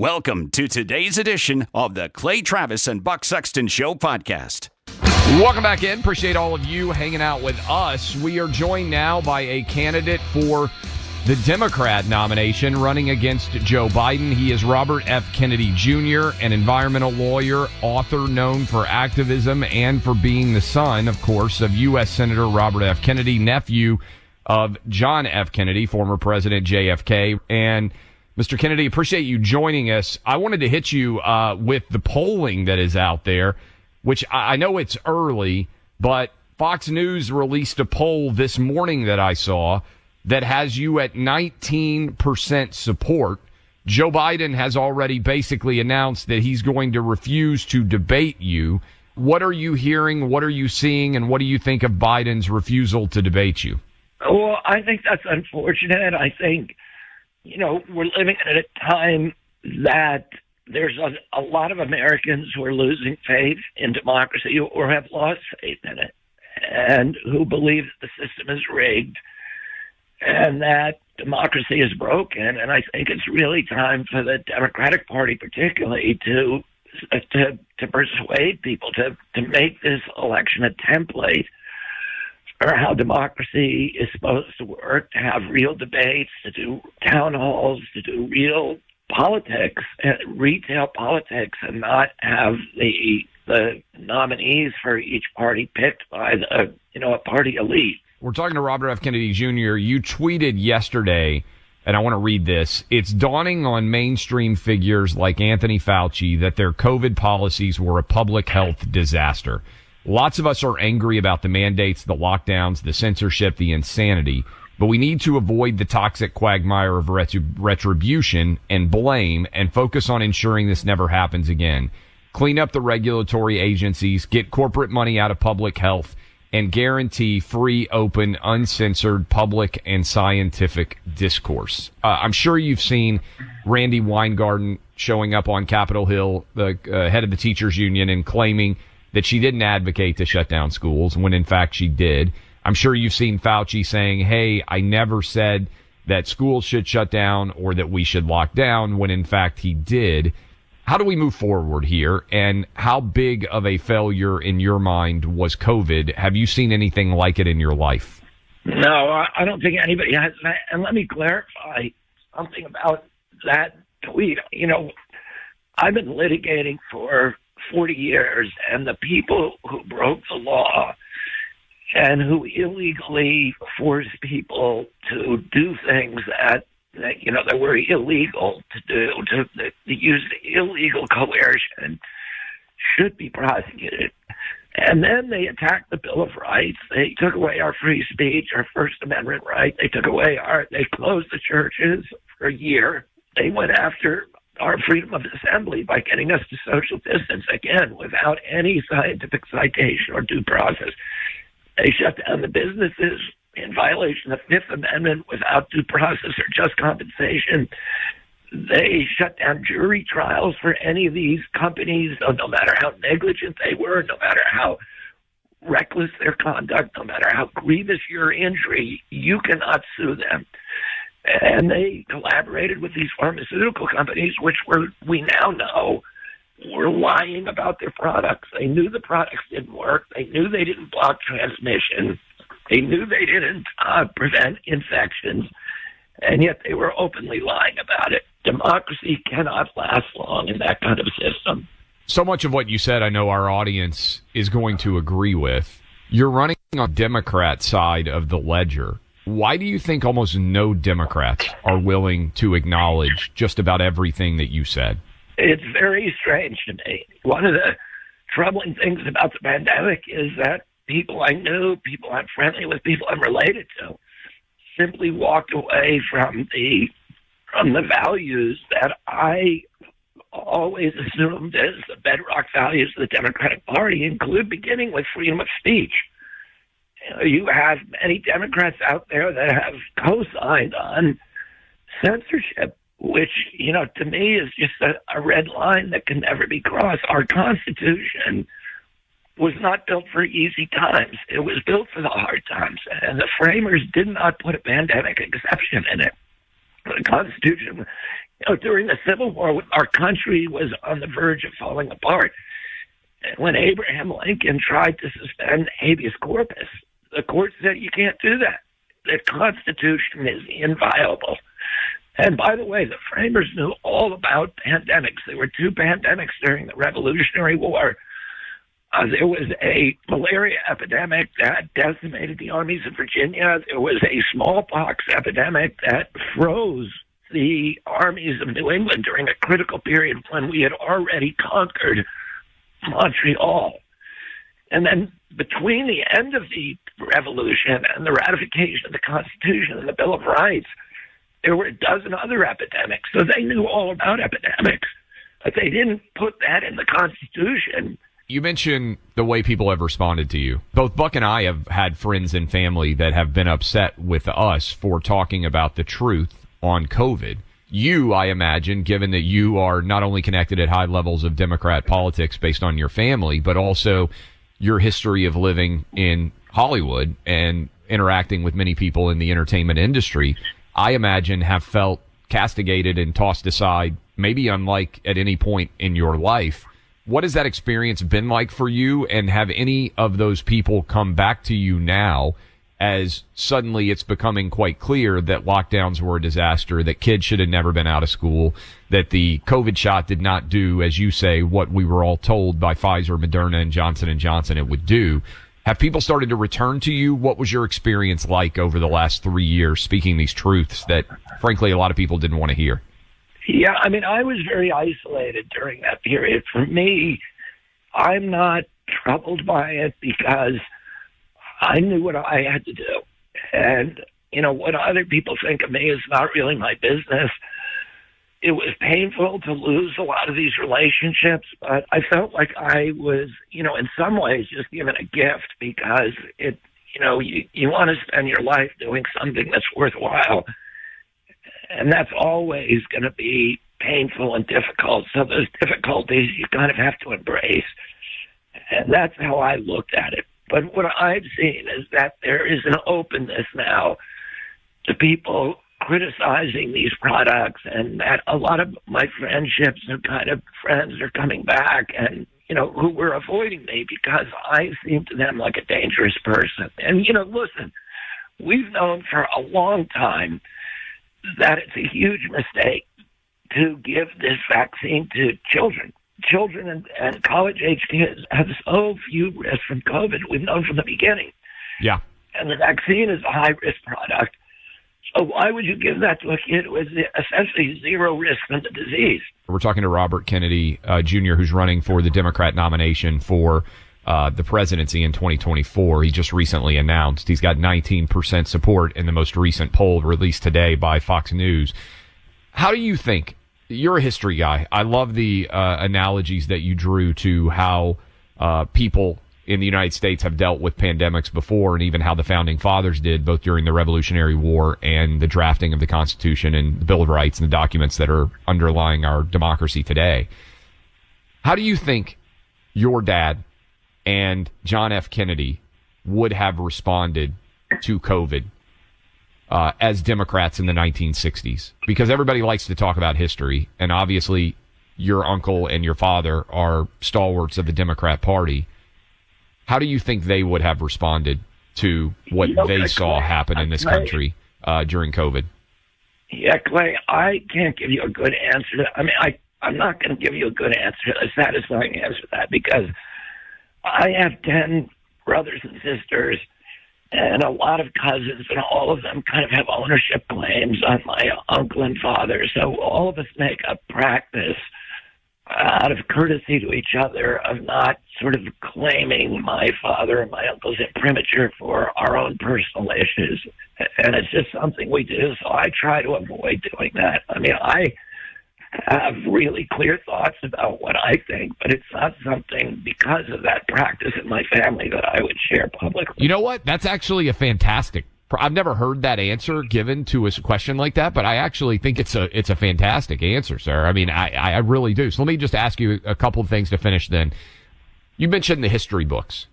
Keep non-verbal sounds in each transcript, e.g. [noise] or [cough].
Welcome to today's edition of the Clay Travis and Buck Sexton Show podcast. Welcome back in. Appreciate all of you hanging out with us. We are joined now by a candidate for the Democrat nomination running against Joe Biden. He is Robert F. Kennedy Jr., an environmental lawyer, author known for activism and for being the son, of course, of U.S. Senator Robert F. Kennedy, nephew of John F. Kennedy, former President JFK. And Mr. Kennedy, appreciate you joining us. I wanted to hit you uh, with the polling that is out there, which I know it's early, but Fox News released a poll this morning that I saw that has you at 19% support. Joe Biden has already basically announced that he's going to refuse to debate you. What are you hearing? What are you seeing? And what do you think of Biden's refusal to debate you? Well, I think that's unfortunate. I think you know, we're living at a time that there's a, a lot of Americans who are losing faith in democracy or have lost faith in it and who believe that the system is rigged and that democracy is broken. And I think it's really time for the Democratic Party, particularly, to uh, to to persuade people to to make this election a template or how democracy is supposed to work, to have real debates, to do town halls, to do real politics, uh, retail politics, and not have the the nominees for each party picked by the you know a party elite. We're talking to Robert F. Kennedy Jr. You tweeted yesterday, and I want to read this. It's dawning on mainstream figures like Anthony Fauci that their COVID policies were a public health disaster. Lots of us are angry about the mandates, the lockdowns, the censorship, the insanity, but we need to avoid the toxic quagmire of retribution and blame and focus on ensuring this never happens again. Clean up the regulatory agencies, get corporate money out of public health, and guarantee free, open, uncensored public and scientific discourse. Uh, I'm sure you've seen Randi Weingarten showing up on Capitol Hill, the uh, head of the teachers union, and claiming that she didn't advocate to shut down schools when in fact she did. I'm sure you've seen Fauci saying, Hey, I never said that schools should shut down or that we should lock down when in fact he did. How do we move forward here? And how big of a failure in your mind was COVID? Have you seen anything like it in your life? No, I don't think anybody has. And let me clarify something about that tweet. You know, I've been litigating for 40 years, and the people who broke the law and who illegally forced people to do things that, that you know that were illegal to do, to, to use illegal coercion, should be prosecuted. And then they attacked the Bill of Rights. They took away our free speech, our First Amendment right. They took away our. They closed the churches for a year. They went after our freedom of assembly by getting us to social distance again without any scientific citation or due process. They shut down the businesses in violation of the Fifth Amendment without due process or just compensation. They shut down jury trials for any of these companies, no, matter how negligent they were, no matter how reckless their conduct, no matter how grievous your injury, you cannot sue them. And they collaborated with these pharmaceutical companies, which were we now know were lying about their products. They knew the products didn't work. They knew they didn't block transmission. They knew they didn't uh, prevent infections, and yet they were openly lying about it. Democracy cannot last long in that kind of system. So much of what you said, I know our audience is going to agree with. You're running on Democrat side of the ledger. Why do you think almost no Democrats are willing to acknowledge just about everything that you said? It's very strange to me. One of the troubling things about the pandemic is that people I knew, people I'm friendly with, people I'm related to, simply walked away from the from the values that I always assumed as the bedrock values of the Democratic Party, include beginning with freedom of speech. You, have many Democrats out there that have co-signed on censorship, which you know to me is just a, a red line that can never be crossed. Our Constitution was not built for easy times. It was built for the hard times, and the framers did not put a pandemic exception in it. The Constitution, you know, during the Civil War, our country was on the verge of falling apart. When Abraham Lincoln tried to suspend habeas corpus, the court said you can't do that. The Constitution is inviolable. And by the way, the framers knew all about pandemics. There were two pandemics during the Revolutionary War. Uh, there was a malaria epidemic that decimated the armies of Virginia. There was a smallpox epidemic that froze the armies of New England during a critical period when we had already conquered Montreal. And then between the end of the revolution and the ratification of the Constitution and the Bill of Rights, there were a dozen other epidemics. So they knew all about epidemics, but they didn't put that in the Constitution. You mentioned the way people have responded to you. Both Buck and I have had friends and family that have been upset with us for talking about the truth on COVID. You, I imagine, given that you are not only connected at high levels of Democrat politics based on your family, but also your history of living in Hollywood and interacting with many people in the entertainment industry, I imagine have felt castigated and tossed aside, maybe unlike at any point in your life. What has that experience been like for you? And have any of those people come back to you now as suddenly it's becoming quite clear that lockdowns were a disaster, that kids should have never been out of school, that the COVID shot did not do, as you say, what we were all told by Pfizer, Moderna, and Johnson and Johnson it would do. Have people started to return to you? What was your experience like over the last three years speaking these truths that frankly a lot of people didn't want to hear? Yeah, I mean, I was very isolated during that period. For me, I'm not troubled by it because I knew what I had to do. And, you know, what other people think of me is not really my business. It was painful to lose a lot of these relationships, but I felt like I was, you know, in some ways just given a gift because it, you know, you, you want to spend your life doing something that's worthwhile. And that's always going to be painful and difficult. So those difficulties you kind of have to embrace. And that's how I looked at it. But what I've seen is that there is an openness now to people criticizing these products and that a lot of my friendships and kind of friends are coming back and you know who were avoiding me because I seem to them like a dangerous person. And you know, listen, we've known for a long time that it's a huge mistake to give this vaccine to children children and, and college age kids have so few risks from COVID. We've known from the beginning. Yeah. And the vaccine is a high risk product. So why would you give that to a kid who has essentially zero risk from the disease? We're talking to Robert Kennedy uh, Jr., who's running for the Democrat nomination for uh, the presidency in 2024. He just recently announced he's got 19% support in the most recent poll released today by Fox News. How do you think you're a history guy. I love the uh, analogies that you drew to how uh, people in the United States have dealt with pandemics before, and even how the founding fathers did, both during the Revolutionary War and the drafting of the Constitution and the Bill of Rights and the documents that are underlying our democracy today. How do you think your dad and John F. Kennedy would have responded to COVID uh, as Democrats in the 1960s? Because everybody likes to talk about history, and obviously your uncle and your father are stalwarts of the Democrat Party. How do you think they would have responded to what You know, they saw happen in this country uh, during COVID? Yeah, Clay, I can't give you a good answer. I mean, I I'm not going to give you a good answer, a satisfying answer to that, because I have ten brothers and sisters, and a lot of cousins, and all of them kind of have ownership claims on my uncle and father. So all of us make a practice out of courtesy to each other of not sort of claiming my father and my uncle's imprimatur for our own personal issues. And it's just something we do. So I try to avoid doing that. I mean, I have really clear thoughts about what I think, but it's not something because of that practice in my family that I would share publicly. You know what? That's actually a fantastic. I've never heard that answer given to a question like that, but I actually think it's a it's a fantastic answer, sir. I mean, I I really do. So let me just ask you a couple of things to finish. Then, you mentioned the history books.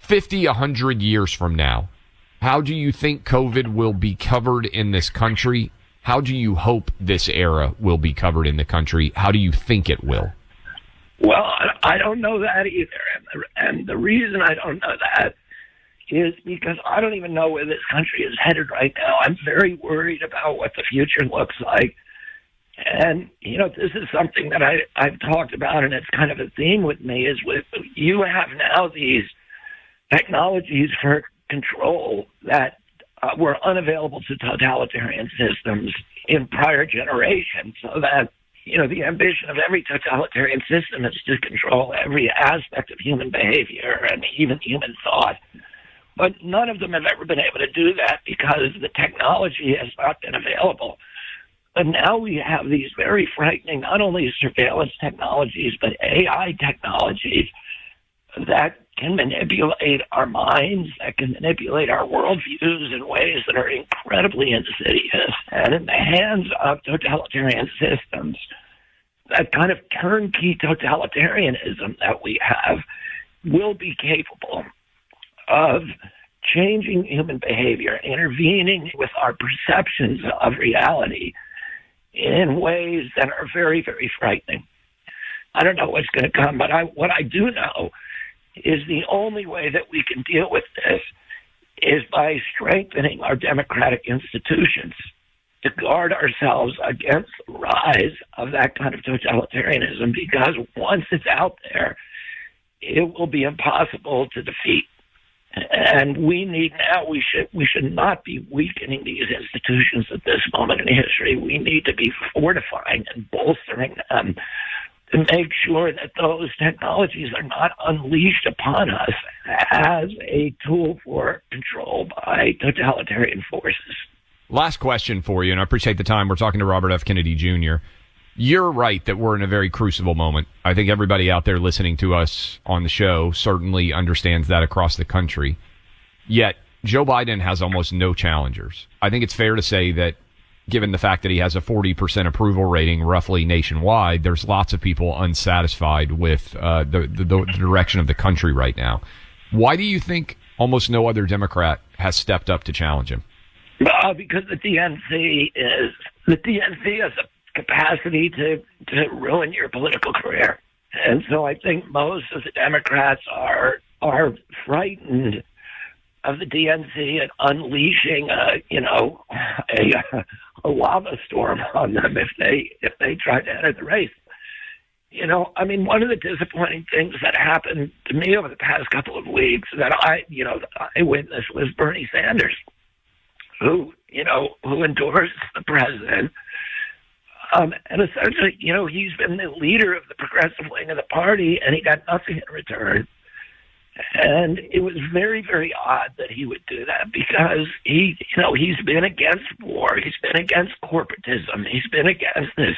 50, 100 years from now, how do you think COVID will be covered in this country? How do you hope this era will be covered in the country? How do you think it will? Well, I- don't know that either, and the, and the reason I don't know that is because I don't even know where this country is headed right now. I'm very worried about what the future looks like, and you know, this is something that I I've talked about, and it's kind of a theme with me. Is with you have now these technologies for control that uh, were unavailable to totalitarian systems in prior generations, so that you know, the ambition of every totalitarian system is to control every aspect of human behavior and even human thought. But none of them have ever been able to do that because the technology has not been available. But now we have these very frightening, not only surveillance technologies, but AI technologies that can manipulate our minds, that can manipulate our worldviews in ways that are incredibly insidious. And in the hands of totalitarian systems, that kind of turnkey totalitarianism that we have will be capable of changing human behavior, intervening with our perceptions of reality in ways that are very, very frightening. I don't know what's going to come, but I, what I do know is the only way that we can deal with this is by strengthening our democratic institutions to guard ourselves against the rise of that kind of totalitarianism because once it's out there, it will be impossible to defeat. And we need now we should we should not be weakening these institutions at this moment in history. We need to be fortifying and bolstering them to make sure that those technologies are not unleashed upon us as a tool for control by totalitarian forces. Last question for you, and I appreciate the time. We're talking to Robert F. Kennedy Jr. You're right that we're in a very crucible moment. I think everybody out there listening to us on the show certainly understands that across the country. Yet, Joe Biden has almost no challengers. I think it's fair to say that given the fact that he has a 40% approval rating roughly nationwide, there's lots of people unsatisfied with uh, the, the, the direction of the country right now. Why do you think almost no other Democrat has stepped up to challenge him? Uh, because the DNC is the DNC has a capacity to to ruin your political career, and so I think most of the Democrats are are frightened of the DNC and unleashing a you know a a lava storm on them if they if they try to enter the race. You know, I mean, one of the disappointing things that happened to me over the past couple of weeks that I, you know, I witnessed was Bernie Sanders who you know who endorsed the president. Um, and essentially, you know, he's been the leader of the progressive wing of the party, and he got nothing in return. And it was very, very odd that he would do that because he, you know, he's been against war, he's been against corporatism, he's been against this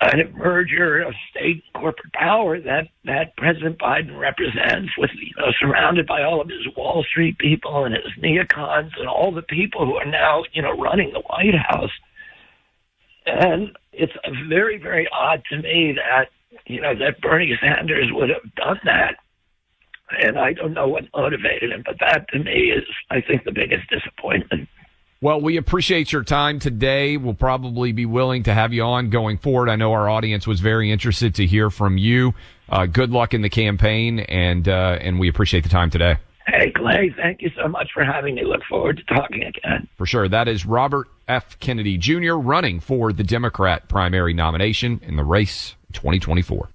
of merger of state corporate power that that President Biden represents, with you know surrounded by all of his Wall Street people and his neocons and all the people who are now you know running the White House. And it's very very odd to me that you know that Bernie Sanders would have done that. And I don't know what motivated him, but that to me is, I think, the biggest disappointment. Well, we appreciate your time today. We'll probably be willing to have you on going forward. I know our audience was very interested to hear from you. Uh, good luck in the campaign, and uh, and we appreciate the time today. Hey, Clay, thank you so much for having me. Look forward to talking again. For sure. That is Robert F. Kennedy Jr. running for the Democrat primary nomination in the race 2024.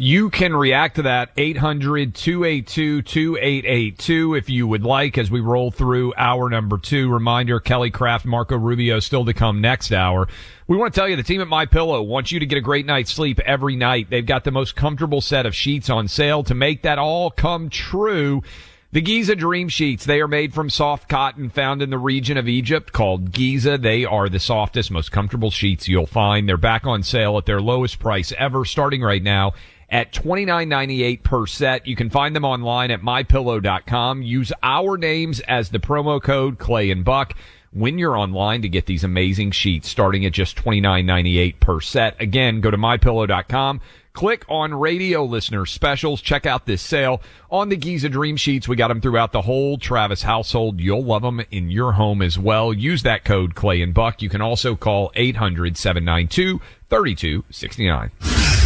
You can react to that 800 282 2882 if you would like as we roll through hour number two. Reminder Kelly Craft, Marco Rubio still to come next hour. We want to tell you the team at My Pillow wants you to get a great night's sleep every night. They've got the most comfortable set of sheets on sale to make that all come true. The Giza Dream Sheets, they are made from soft cotton found in the region of Egypt called Giza. They are the softest, most comfortable sheets you'll find. They're back on sale at their lowest price ever, starting right now at $29.98 per set. You can find them online at mypillow.com. Use our names as the promo code Clay and Buck when you're online to get these amazing sheets starting at just $29.98 per set. Again, go to mypillow.com. Click on radio listener specials. Check out this sale on the Giza Dream Sheets. We got them throughout the whole Travis household. You'll love them in your home as well. Use that code Clay and Buck. You can also call 800 792 3269.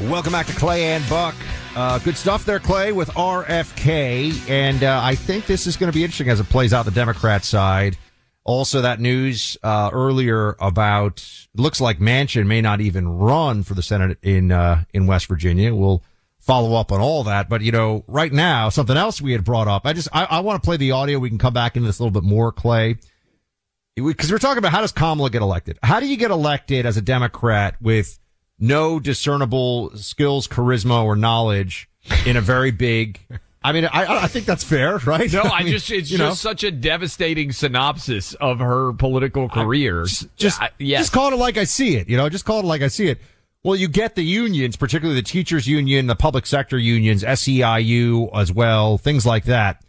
Welcome back to Clay and Buck. Uh, good stuff there, Clay, with RFK. And uh, I think this is going to be interesting as it plays out the Democrat side. Also, that news uh, earlier about looks like Manchin may not even run for the Senate in uh, in West Virginia. We'll follow up on all that. But you know, right now, something else we had brought up. I just I, I want to play the audio. We can come back into this a little bit more, Clay, because we're talking about how does Kamala get elected? How do you get elected as a Democrat with no discernible skills, charisma, or knowledge in a very big I mean, I, I think that's fair, right? No, I, [laughs] mean, just it's just know, such a devastating synopsis of her political career. just I- yes. just call it like I see it. You know, just call it like I see it. Well, you get the unions, particularly the teachers union, the public sector unions, SEIU as well, things like that.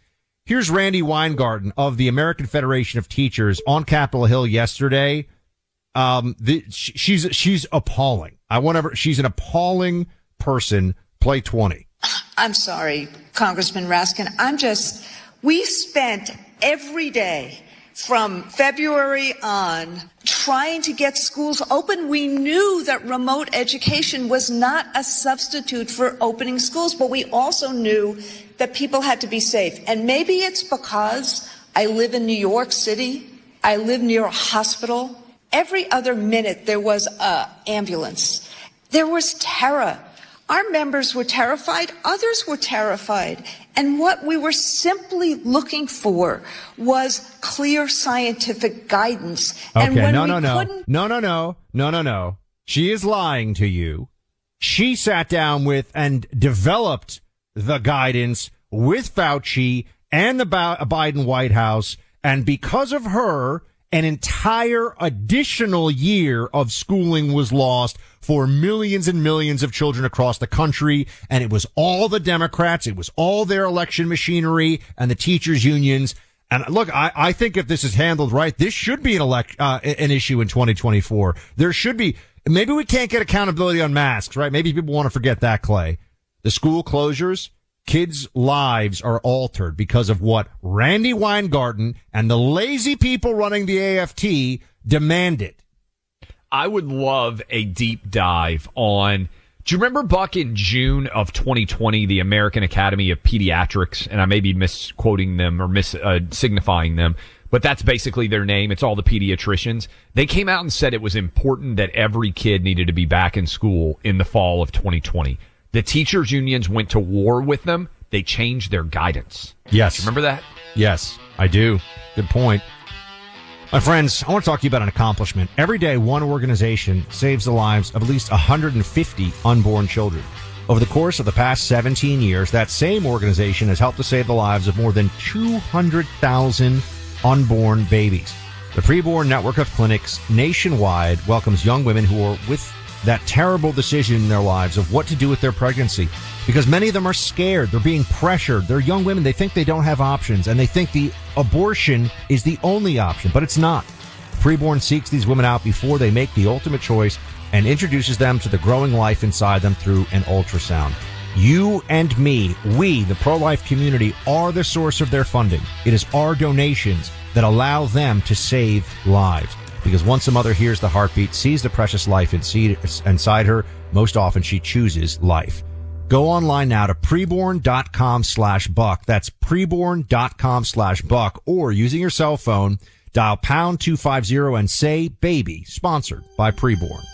Here's Randi Weingarten of the American Federation of Teachers on Capitol Hill yesterday. Um, the, she's she's appalling. I want to. She's an appalling person. Play twenty. I'm sorry, Congressman Raskin. I'm just, we spent every day from February on trying to get schools open. We knew that remote education was not a substitute for opening schools, but we also knew that people had to be safe. And maybe it's because I live in New York City. I live near a hospital. Every other minute there was a ambulance. There was terror. Our members were terrified. Others were terrified. And what we were simply looking for was clear scientific guidance. and Okay, when no, we no, no, couldn't no, no, no, no, no, no. She is lying to you. She sat down with and developed the guidance with Fauci and the Biden White House. And because of her, an entire additional year of schooling was lost for millions and millions of children across the country. And it was all the Democrats. It was all their election machinery and the teachers unions. And look, I, I think if this is handled right, this should be an elect, uh, an issue in 2024. There should be, maybe we can't get accountability on masks, right? Maybe people want to forget that, Clay. The school closures, kids' lives are altered because of what Randi Weingarten and the lazy people running the AFT demanded. I would love a deep dive on. Do you remember Buck in June of 2020, the American Academy of Pediatrics, and I may be misquoting them or mis uh, signifying them, but that's basically their name. It's all the pediatricians. They came out and said it was important that every kid needed to be back in school in the fall of 2020. The teachers unions went to war with them. They changed their guidance. Yes. Remember that? Yes, I do. Good point. My friends, I want to talk to you about an accomplishment. Every day, one organization saves the lives of at least 150 unborn children. Over the course of the past 17 years, that same organization has helped to save the lives of more than 200,000 unborn babies. The Preborn Network of Clinics nationwide welcomes young women who are with that terrible decision in their lives of what to do with their pregnancy. Because many of them are scared. They're being pressured. They're young women. They think they don't have options and they think the abortion is the only option, but it's not. Preborn seeks these women out before they make the ultimate choice and introduces them to the growing life inside them through an ultrasound. You and me, we, the pro-life community, are the source of their funding. It is our donations that allow them to save lives. Because once a mother hears the heartbeat, sees the precious life inside her, most often she chooses life. Go online now to preborn.com slash buck. That's preborn.com slash buck or using your cell phone, dial pound 250 and say baby, sponsored by preborn.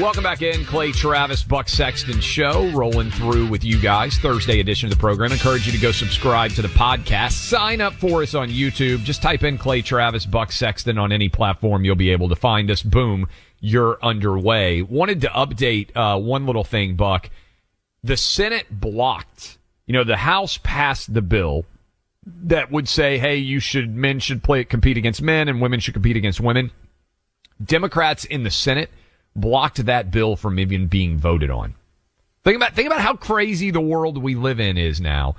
Welcome back in, Clay Travis, Buck Sexton Show, rolling through with you guys. Thursday edition of the program. Encourage you to go subscribe to the podcast. Sign up for us on YouTube. Just type in Clay Travis, Buck Sexton on any platform. You'll be able to find us. Boom, you're underway. Wanted to update uh, one little thing, Buck. The Senate blocked. You know, the House passed the bill that would say, "Hey, you should men should play compete against men, and women should compete against women." Democrats in the Senate blocked that bill from even being voted on. Think about think about how crazy the world we live in is now.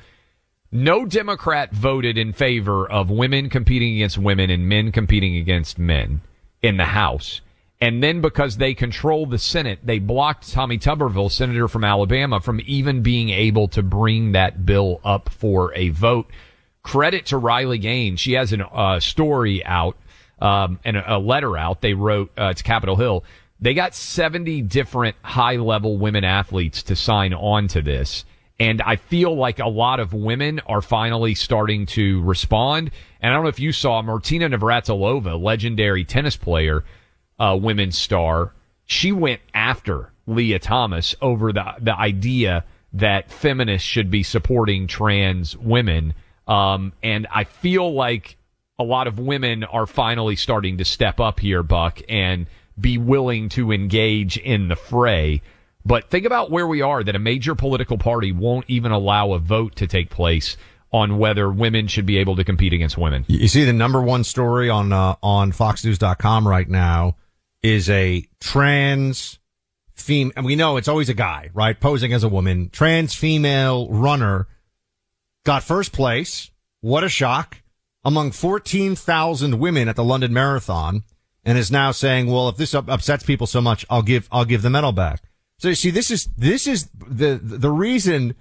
No Democrat voted in favor of women competing against women and men competing against men in the House. And then because they control the Senate, they blocked Tommy Tuberville, senator from Alabama, from even being able to bring that bill up for a vote. Credit to Riley Gaines. She has a uh, story out um, and a, a letter out. They wrote uh, to Capitol Hill. They got 70 different high level women athletes to sign on to this. And I feel like a lot of women are finally starting to respond. And I don't know if you saw Martina Navratilova, legendary tennis player, uh, women's star. She went after Lia Thomas over the, the idea that feminists should be supporting trans women. Um, and I feel like a lot of women are finally starting to step up here, Buck, and be willing to engage in the fray. But think about where we are that a major political party won't even allow a vote to take place on whether women should be able to compete against women. You see the number one story on uh, on FoxNews.com right now is a trans fem and we know it's always a guy, right? Posing as a woman. Trans female runner got first place. What a shock. Among 14,000 women at the London Marathon and is now saying, well, if this upsets people so much, I'll give, I'll give the medal back. So you see, this is, this is the, the reason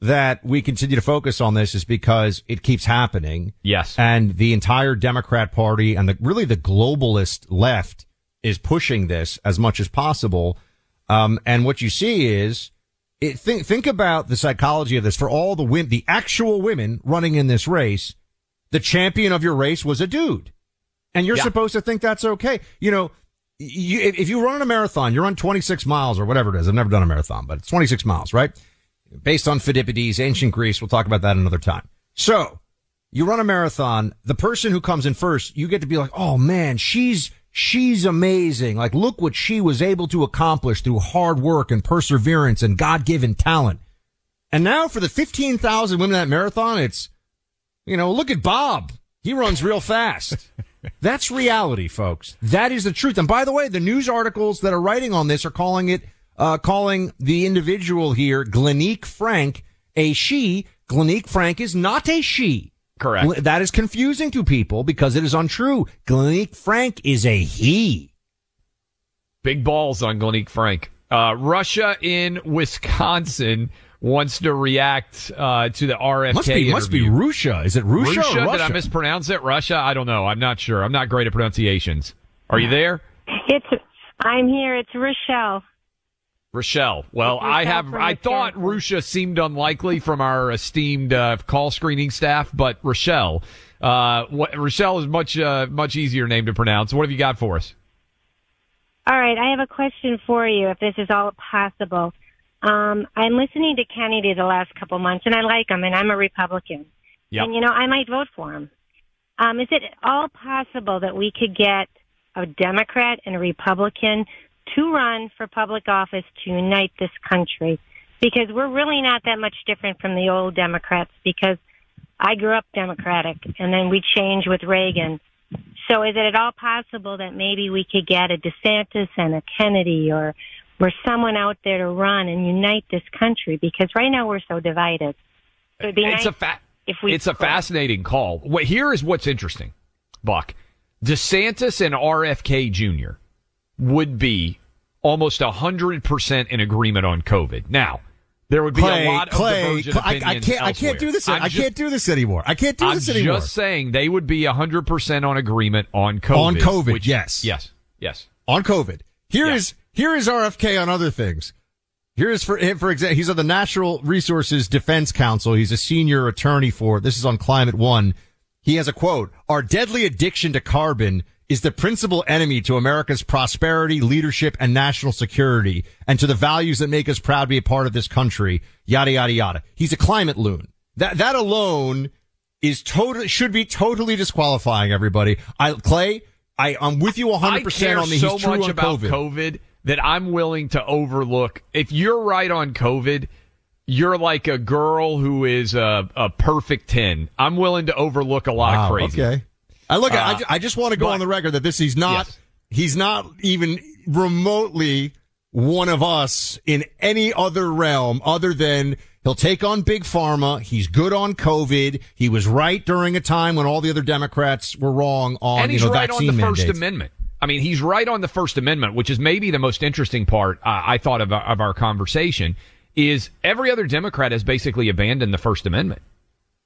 that we continue to focus on this is because it keeps happening. Yes. And the entire Democrat party and the, really the globalist left is pushing this as much as possible. Um, and what you see is it, think, think about the psychology of this for all the women, the actual women running in this race. The champion of your race was a dude and you're Yeah. supposed to think that's okay. You know, you, if you run a marathon, you run 26 miles or whatever it is. I've never done a marathon, but it's 26 miles, right? Based on Phidippides, ancient Greece. We'll talk about that another time. So you run a marathon. The person who comes in first, you get to be like, oh man, she's, she's amazing. Like, look what she was able to accomplish through hard work and perseverance and God-given talent. And now for the 15,000 women that marathon, it's, you know, look at Bob. He runs real fast. [laughs] That's reality, folks. That is the truth. And by the way, the news articles that are writing on this are calling it, uh, calling the individual here, Glenique Frank, a she. Glenique Frank is not a she. Correct. That is confusing to people because it is untrue. Glenique Frank is a he. Big balls on Glenique Frank. Uh, Russia in Wisconsin wants to react uh, to the RFK. Must be, must be interview. Russia. Is it Russia, or Russia? Did I mispronounce it? Russia? I don't know. I'm not sure. I'm not great at pronunciations. Are you there? It's I'm here. It's Rochelle. Rochelle. Well, It's I have. from I thought Russia seemed unlikely from our esteemed uh, call screening staff, but Rochelle, uh, what, Rochelle is much uh, much easier name to pronounce. What have you got for us? All right, I have a question for you. If this is all possible, um, I'm listening to Kennedy the last couple months, and I like him, and I'm a Republican. Yep. And you know, I might vote for him. Um, is it all possible that we could get a Democrat and a Republican to run for public office to unite this country? Because we're really not that much different from the old Democrats. Because I grew up Democratic, and then we changed with Reagan. So is it at all possible that maybe we could get a DeSantis and a Kennedy or or someone out there to run and unite this country? Because right now we're so divided. It would be It's nice a fa- if we it's a fascinating call. What here is what's interesting, Buck. DeSantis and RFK Jr. would be almost hundred percent in agreement on COVID. Now, there would be Clay, a lot Clay, of divergent Clay, I- I opinions can't- I can't do this- I'm I can't do this anymore. I can't do I'm this anymore. just saying they would be hundred percent on agreement on COVID. On COVID, which- yes. yes, yes. on COVID. Here is here is RFK on other things. Here is for him, for example, he's on the Natural Resources Defense Council. He's a senior attorney for this is on Climate One. He has a quote: "Our deadly addiction to carbon is the principal enemy to America's prosperity, leadership, and national security, and to the values that make us proud to be a part of this country." Yada yada yada. He's a climate loon. That that alone is totally should be totally disqualifying everybody. I Clay, I I'm with you 100% on the so he's true much on about COVID. COVID that I'm willing to overlook. If you're right on COVID, you're like a girl who is a, a perfect 10. I'm willing to overlook a lot Wow, of crazy. Okay. I look. I, Uh, I just want to go but- on the record that this he's not. He's not even remotely one of us in any other realm other than he'll take on big pharma. He's good on COVID. He was right during a time when all the other Democrats were wrong on and he's you know right on the First mandates. Amendment. I mean, he's right on the First Amendment, which is maybe the most interesting part uh, I thought of, of our conversation. Is every other Democrat has basically abandoned the First Amendment,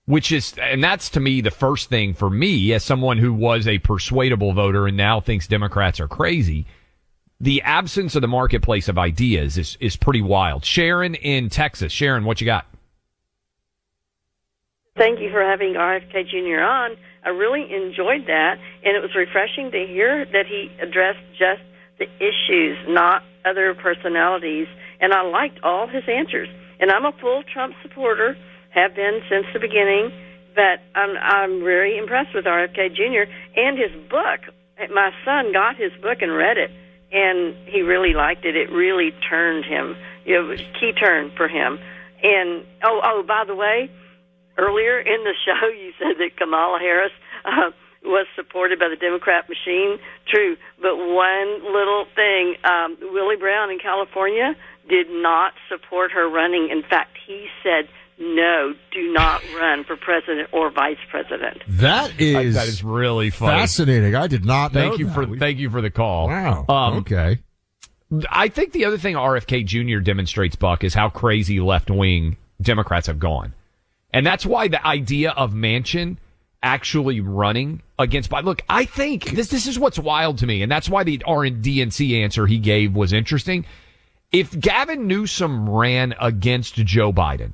which is, and that's to me the first thing for me as someone who was a persuadable voter and now thinks Democrats are crazy. The absence of the marketplace of ideas is is pretty wild. Sharon in Texas, Sharon, what you got? Thank you for having RFK Jr. on. I really enjoyed that, and it was refreshing to hear that he addressed just the issues, not other personalities. And I liked all his answers. And I'm a full Trump supporter, have been since the beginning. But I'm I'm very impressed with RFK Jr. and his book. My son got his book and read it, and he really liked it. It really turned him. it was a key turn for him. And oh, oh, by the way, earlier in the [laughs] show, you said that Kamala Harris uh, was supported by the Democrat machine. True, but one little thing: um, Willie Brown in California did not support her running. In fact, he said. No, do not run for president or vice president. That is that is really funny. fascinating. I did not Thank know you that. for We- thank you for the call. Wow. Um, okay. I think the other thing RFK Jr. demonstrates, Buck, is how crazy left wing Democrats have gone. And that's why the idea of Manchin actually running against Biden. Look, I think this this is what's wild to me, and that's why the R and DNC answer he gave was interesting. If Gavin Newsom ran against Joe Biden,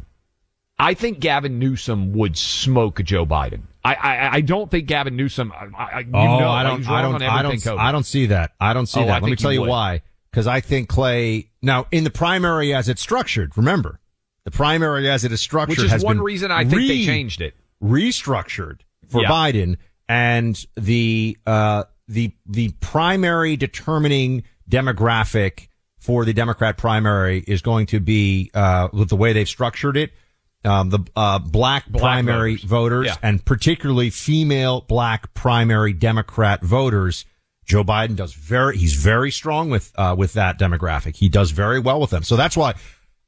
I think Gavin Newsom would smoke Joe Biden. I I, I don't think Gavin Newsom. I, I, you oh, know, I don't, I don't, I don't. I don't see that. I don't see Oh, that. Let me tell you you would. why. Because I think Clay. Now, in the primary as it's structured, remember the primary as it is structured Which is one reason I think they changed it. restructured for Yeah. Biden, and the uh, the the primary determining demographic for the Democrat primary is going to be uh, with the way they've structured it. Um, the uh, black, primary voters. voters, Yeah. and particularly female black primary Democrat voters. Joe Biden does very, he's very strong with, uh, with that demographic. He does very well with them. So that's why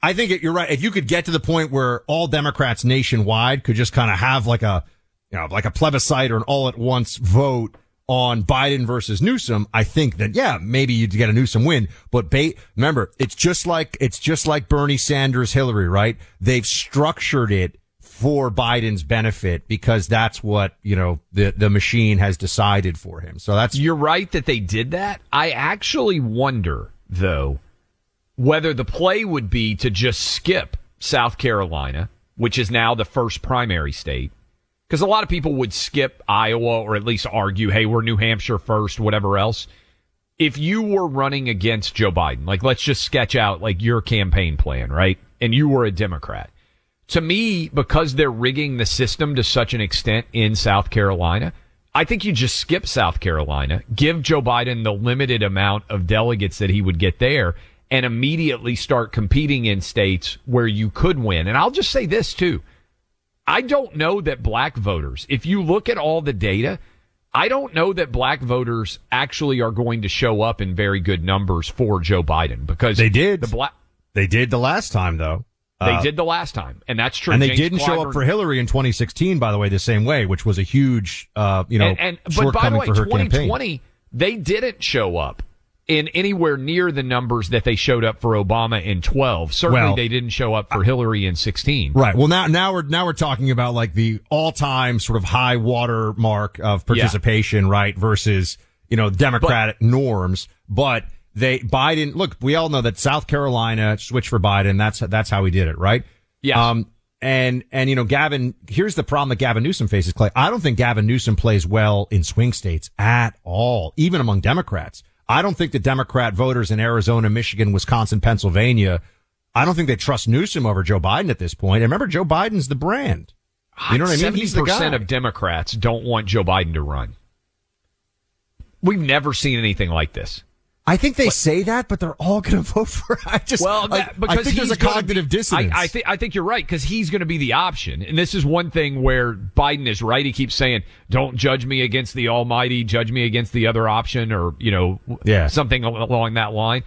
I think it, you're right. If you could get to the point where all Democrats nationwide could just kind of have like a, you know, like a plebiscite or an all at once vote on Biden versus Newsom, I think that, yeah, maybe you'd get a Newsom win. But ba- remember, it's just like, it's just like Bernie Sanders, Hillary, right? They've structured it for Biden's benefit because that's what, you know, the, the machine has decided for him. So that's, You're right that they did that. I actually wonder, though, whether the play would be to just skip South Carolina, which is now the first primary state. Because a lot of people would skip Iowa or at least argue, hey, we're New Hampshire first, whatever else. If you were running against Joe Biden, like let's just sketch out like your campaign plan, right? And you were a Democrat. To me, because they're rigging the system to such an extent in South Carolina, I think you just skip South Carolina, give Joe Biden the limited amount of delegates that he would get there, and immediately start competing in states where you could win. And I'll just say this too. I don't know that black voters, if you look at all the data, I don't know that black voters actually are going to show up in very good numbers for Joe Biden because They did. The black they did the last time though. they Uh, did the last time, and that's true. And they James didn't show up for Hillary in 2016, by the way, the same way, which was a huge, uh, you know, and, and but by the way, for her campaign. 2020 they didn't show up in anywhere near the numbers that they showed up for Obama in 12. Certainly, Well, they didn't show up for Hillary in 16. Right. Well, now now we're now we're talking about like the all-time sort of high water mark of participation, right? Versus you know Democratic norms, but they Biden. Look, we all know that South Carolina switched for Biden. That's that's how he did it, right? Yeah. Um. And and you know Gavin. Here's the problem that Gavin Newsom faces. Clay. I don't think Gavin Newsom plays well in swing states at all, even among Democrats. I don't think the Democrat voters in Arizona, Michigan, Wisconsin, Pennsylvania. I don't think they trust Newsom over Joe Biden at this point. And remember, Joe Biden's the brand. You know what I mean? Seventy percent of Democrats don't want Joe Biden to run. We've never seen anything like this. I think they say that, but they're all going [laughs] to vote for. I just well, I, because I think there's a cognitive be- dissonance. I, I think I think you're right because he's going to be the option, and this is one thing where Biden is right. He keeps saying, "Don't judge me against the Almighty, judge me against the other option," or you know, Yeah. something along that line.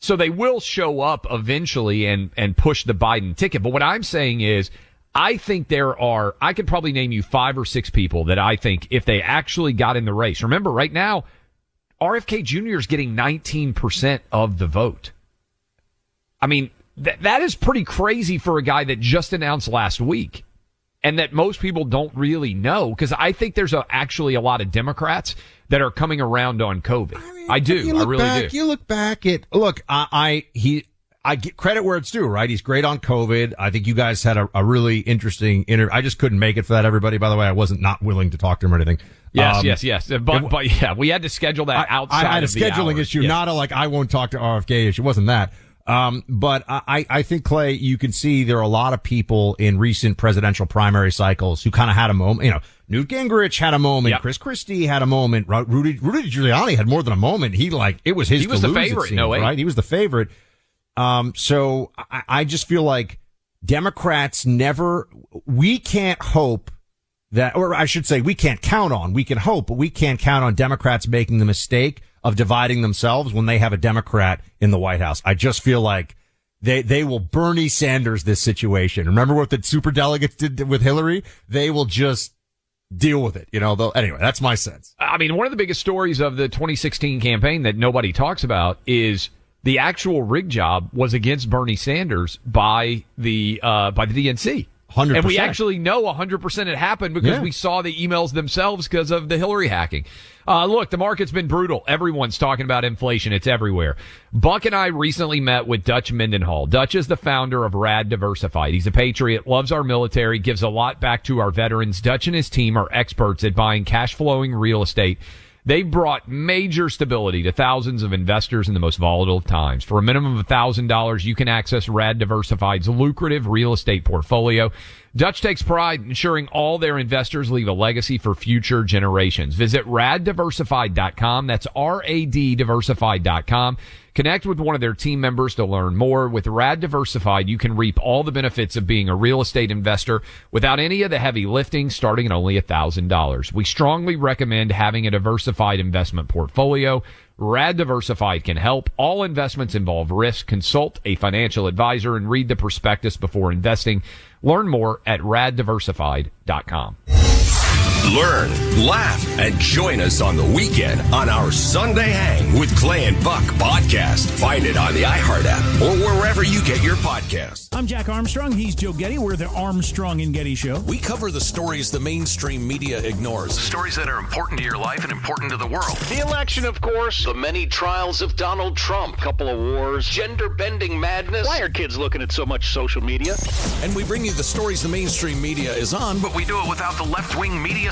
So they will show up eventually and and push the Biden ticket. But what I'm saying is. I think there are, I could probably name you five or six people that I think if they actually got in the race. Remember, right now, RFK Jr. is getting 19% of the vote. I mean, th- that is pretty crazy for a guy that just announced last week and that most people don't really know because I think there's a, actually a lot of Democrats that are coming around on COVID. I, do. You I look really back, do. You look back at look. I, I he. I get credit where it's due, right? He's great on COVID. I think you guys had a, a really interesting interview. I just couldn't make it for that, everybody. By the way, I wasn't not willing to talk to him or anything. Yes, Um, yes, yes. But, but yeah, we had to schedule that outside. I had a of scheduling issue, Yes. not a like I won't talk to RFK issue. It wasn't that. Um, but I, I think Clay, you can see there are a lot of people in recent presidential primary cycles who kind of had a moment. You know, Newt Gingrich had a moment. Chris Christie had a moment. Rudy, Rudy Giuliani had more than a moment. He like, it was his He was the lose, favorite, seemed, no way. right? He was the favorite. Um, so I, I just feel like Democrats never, we can't hope that, or I should say, we can't count on, we can hope, but we can't count on Democrats making the mistake of dividing themselves when they have a Democrat in the White House. I just feel like they, they will Bernie Sanders this situation. Remember what the super delegates did with Hillary? They will just deal with it. You know, though. Anyway, that's my sense. I mean, one of the biggest stories of the 2016 campaign that nobody talks about is the actual rig job was against Bernie Sanders by the uh, by the DNC. 100%. And we actually know 100% it happened because Yeah. we saw the emails themselves because of the Hillary hacking. Uh, look, the market's been brutal. Everyone's talking about inflation. It's everywhere. Buck and I recently met with Dutch Mendenhall. Dutch is the founder of Rad Diversified. He's a patriot, loves our military, gives a lot back to our veterans. Dutch and his team are experts at buying cash flowing real estate. They've brought major stability to thousands of investors in the most volatile of times. For a minimum of $1,000, you can access Rad Diversified's lucrative real estate portfolio. Dutch takes pride in ensuring all their investors leave a legacy for future generations. Visit raddiversified.com. That's R-A-D diversified.com. Connect with one of their team members to learn more. With Rad Diversified, you can reap all the benefits of being a real estate investor without any of the heavy lifting starting at only $1,000. We strongly recommend having a diversified investment portfolio. Rad Diversified can help. All investments involve risk. Consult a financial advisor and read the prospectus before investing. Learn more at raddiversified.com. Learn, laugh, and join us on the weekend on our Sunday Hang with Clay and Buck podcast. Find it on the iHeart app or wherever you get your podcasts. I'm Jack Armstrong. He's Joe Getty. We're the Armstrong and Getty Show. We cover the stories the mainstream media ignores. Stories that are important to your life and important to the world. The election, of course. The many trials of Donald Trump. Couple of wars. Gender bending madness. Why are kids looking at so much social media? And we bring you the stories the mainstream media is on, But we do it without the left wing media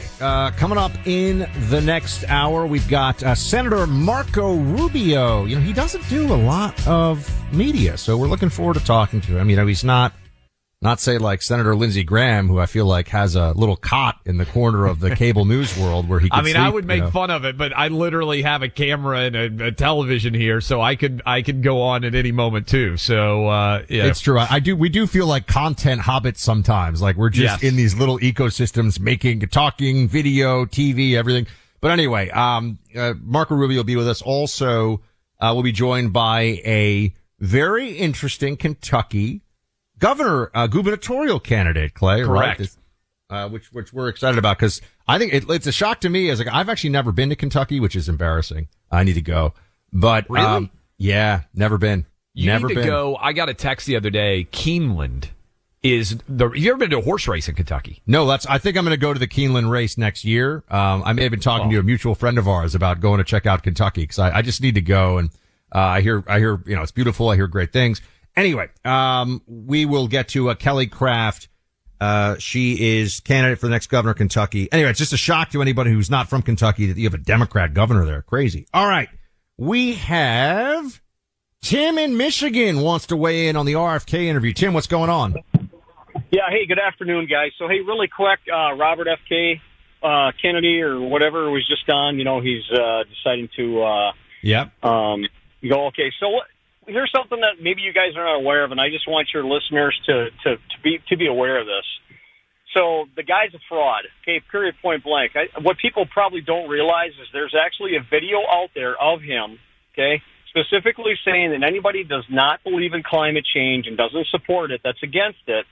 Uh, coming up in the next hour, we've got uh, Senator Marco Rubio. You know, he doesn't do a lot of media, so we're looking forward to talking to him. You know, he's not, not say like Senator Lindsey Graham, who I feel like has a little cot in the corner of the [laughs] cable news world where he. I mean, I sleep, would you make know. fun of it, but I literally have a camera and a, a television here, so I could I could go on at any moment too. So uh, yeah, It's true. I, I do. We do feel like content hobbits sometimes. Like we're just Yes. in these little ecosystems, making, talking, video, TV, everything. But anyway, um, uh, Marco Rubio will be with us. Also, uh, we'll be joined by a very interesting Kentucky governor, uh, gubernatorial candidate, Clay. Correct. Right? Uh, which which we're excited about because I think it, it's a shock to me as like I've actually never been to Kentucky, which is embarrassing. I need to go, but Really? um, yeah, never been. You never need to been. go. I got a text the other day. Keeneland is the. Have you ever been to a horse race in Kentucky? No, that's. I think I'm going to go to the Keeneland race next year. Um, I may have been talking to a mutual friend of ours about going to check out Kentucky because I, I just need to go and uh, I hear I hear you know it's beautiful. I hear great things. Anyway, um, we will get to uh, Kelly Craft. Uh, she is candidate for the next governor of Kentucky. Anyway, it's just a shock to anybody who's not from Kentucky that you have a Democrat governor there. Crazy. All right. We have Tim in Michigan wants to weigh in on the RFK interview. Tim, what's going on? Yeah, hey, good afternoon, guys. So, hey, really quick, uh, Robert F. K. Uh, Kennedy or whatever was just on. You know, he's uh, deciding to uh, Yep. um, go. Okay, so what, here's something that maybe you guys are not aware of, and I just want your listeners to to, to be to be aware of this. So the guy's a fraud. Okay, period, point blank. I, what people probably don't realize is there's actually a video out there of him. Okay, specifically saying that anybody does not believe in climate change and doesn't support it, that's against it,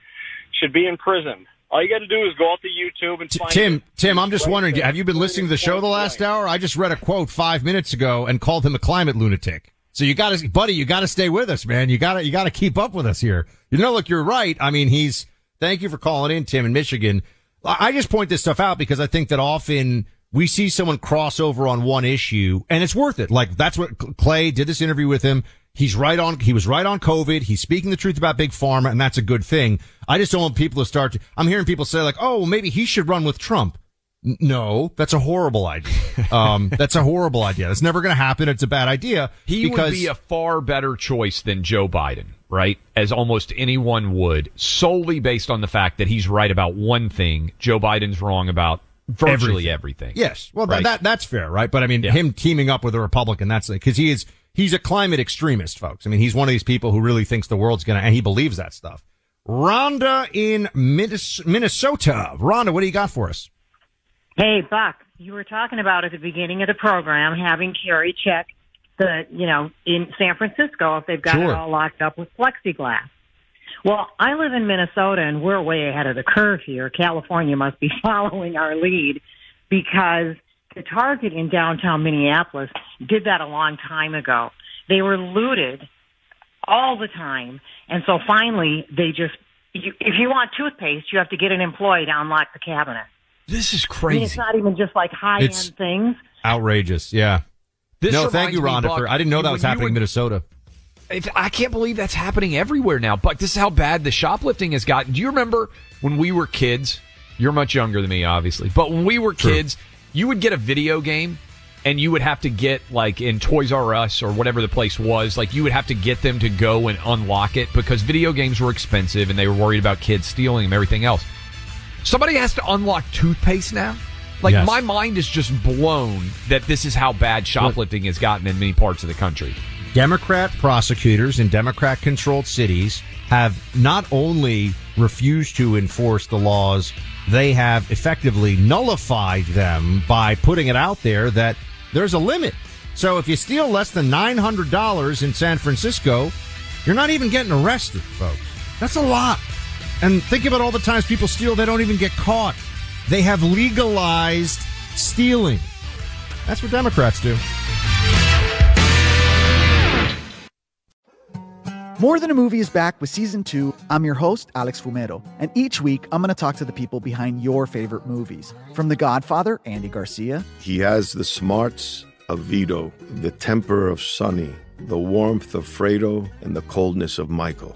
should be in prison. All you got to do is go out to YouTube and find Tim, it. Tim, I'm just Right wondering, there. have you been listening to the show the last hour? I just read a quote five minutes ago and called him a climate lunatic. So you got to, buddy, you got to stay with us, man. You got to, you got to keep up with us here. You know, look, you're right. I mean, he's. Thank you for calling in, Tim, in Michigan. I just point this stuff out because I think that often we see someone cross over on one issue and it's worth it. Like that's what Clay did this interview with him. He's right on, he was right on COVID. He's speaking the truth about big pharma and that's a good thing. I just don't want people to start to, I'm hearing people say like, oh, maybe he should run with Trump. No, that's a horrible idea. Um, [laughs] that's a horrible idea. That's never going to happen. It's a bad idea. He would be a far better choice than Joe Biden, right? As almost anyone would, solely based on the fact that he's right about one thing, Joe Biden's wrong about virtually everything. Yes. Well, Right. that, that that's fair, right? But I mean, him teaming up with a Republican, that's because he is he's a climate extremist, folks. I mean, he's one of these people who really thinks the world's gonna, and he believes that stuff. Rhonda in Minnes- Minnesota. Rhonda, what do you got for us? Hey, Buck, you were talking about at the beginning of the program having Carrie check the, you know, in San Francisco if they've got it all locked up with plexiglass. Well, I live in Minnesota and we're way ahead of the curve here. California must be [laughs] following our lead because the Target in downtown Minneapolis did that a long time ago. They were looted all the time. And so finally they just, you, if you want toothpaste, you have to get an employee to unlock the cabinet. This is I mean, it's not even just like high end things. Outrageous. Yeah. This no, thank you, reminds me, Rhonda. For, I didn't know you- that was when you happening in Minnesota. If, I can't believe that's happening everywhere now. But this is how bad the shoplifting has gotten. Do you remember when we were kids? You're much younger than me, obviously. But when we were kids, you would get a video game and you would have to get like in Toys R Us or whatever the place was, like you would have to get them to go and unlock it because video games were expensive and they were worried about kids stealing them, everything else. Somebody has to unlock toothpaste now? Like Yes. my mind is just blown that this is how bad shoplifting has gotten in many parts of the country. Democrat prosecutors in Democrat controlled cities have not only refused to enforce the laws, they have effectively nullified them by putting it out there that there's a limit. So if you steal less than $900 in San Francisco, you're not even getting arrested, folks. That's a lot. And think about all the times people steal, they don't even get caught. They have legalized stealing. That's what Democrats do. More Than a Movie is back with season two. I'm your host, Alex Fumero, and each week I'm going to talk to the people behind your favorite movies. From The Godfather, Andy Garcia, He has the smarts of Vito, the temper of Sonny, the warmth of Fredo, and the coldness of Michael.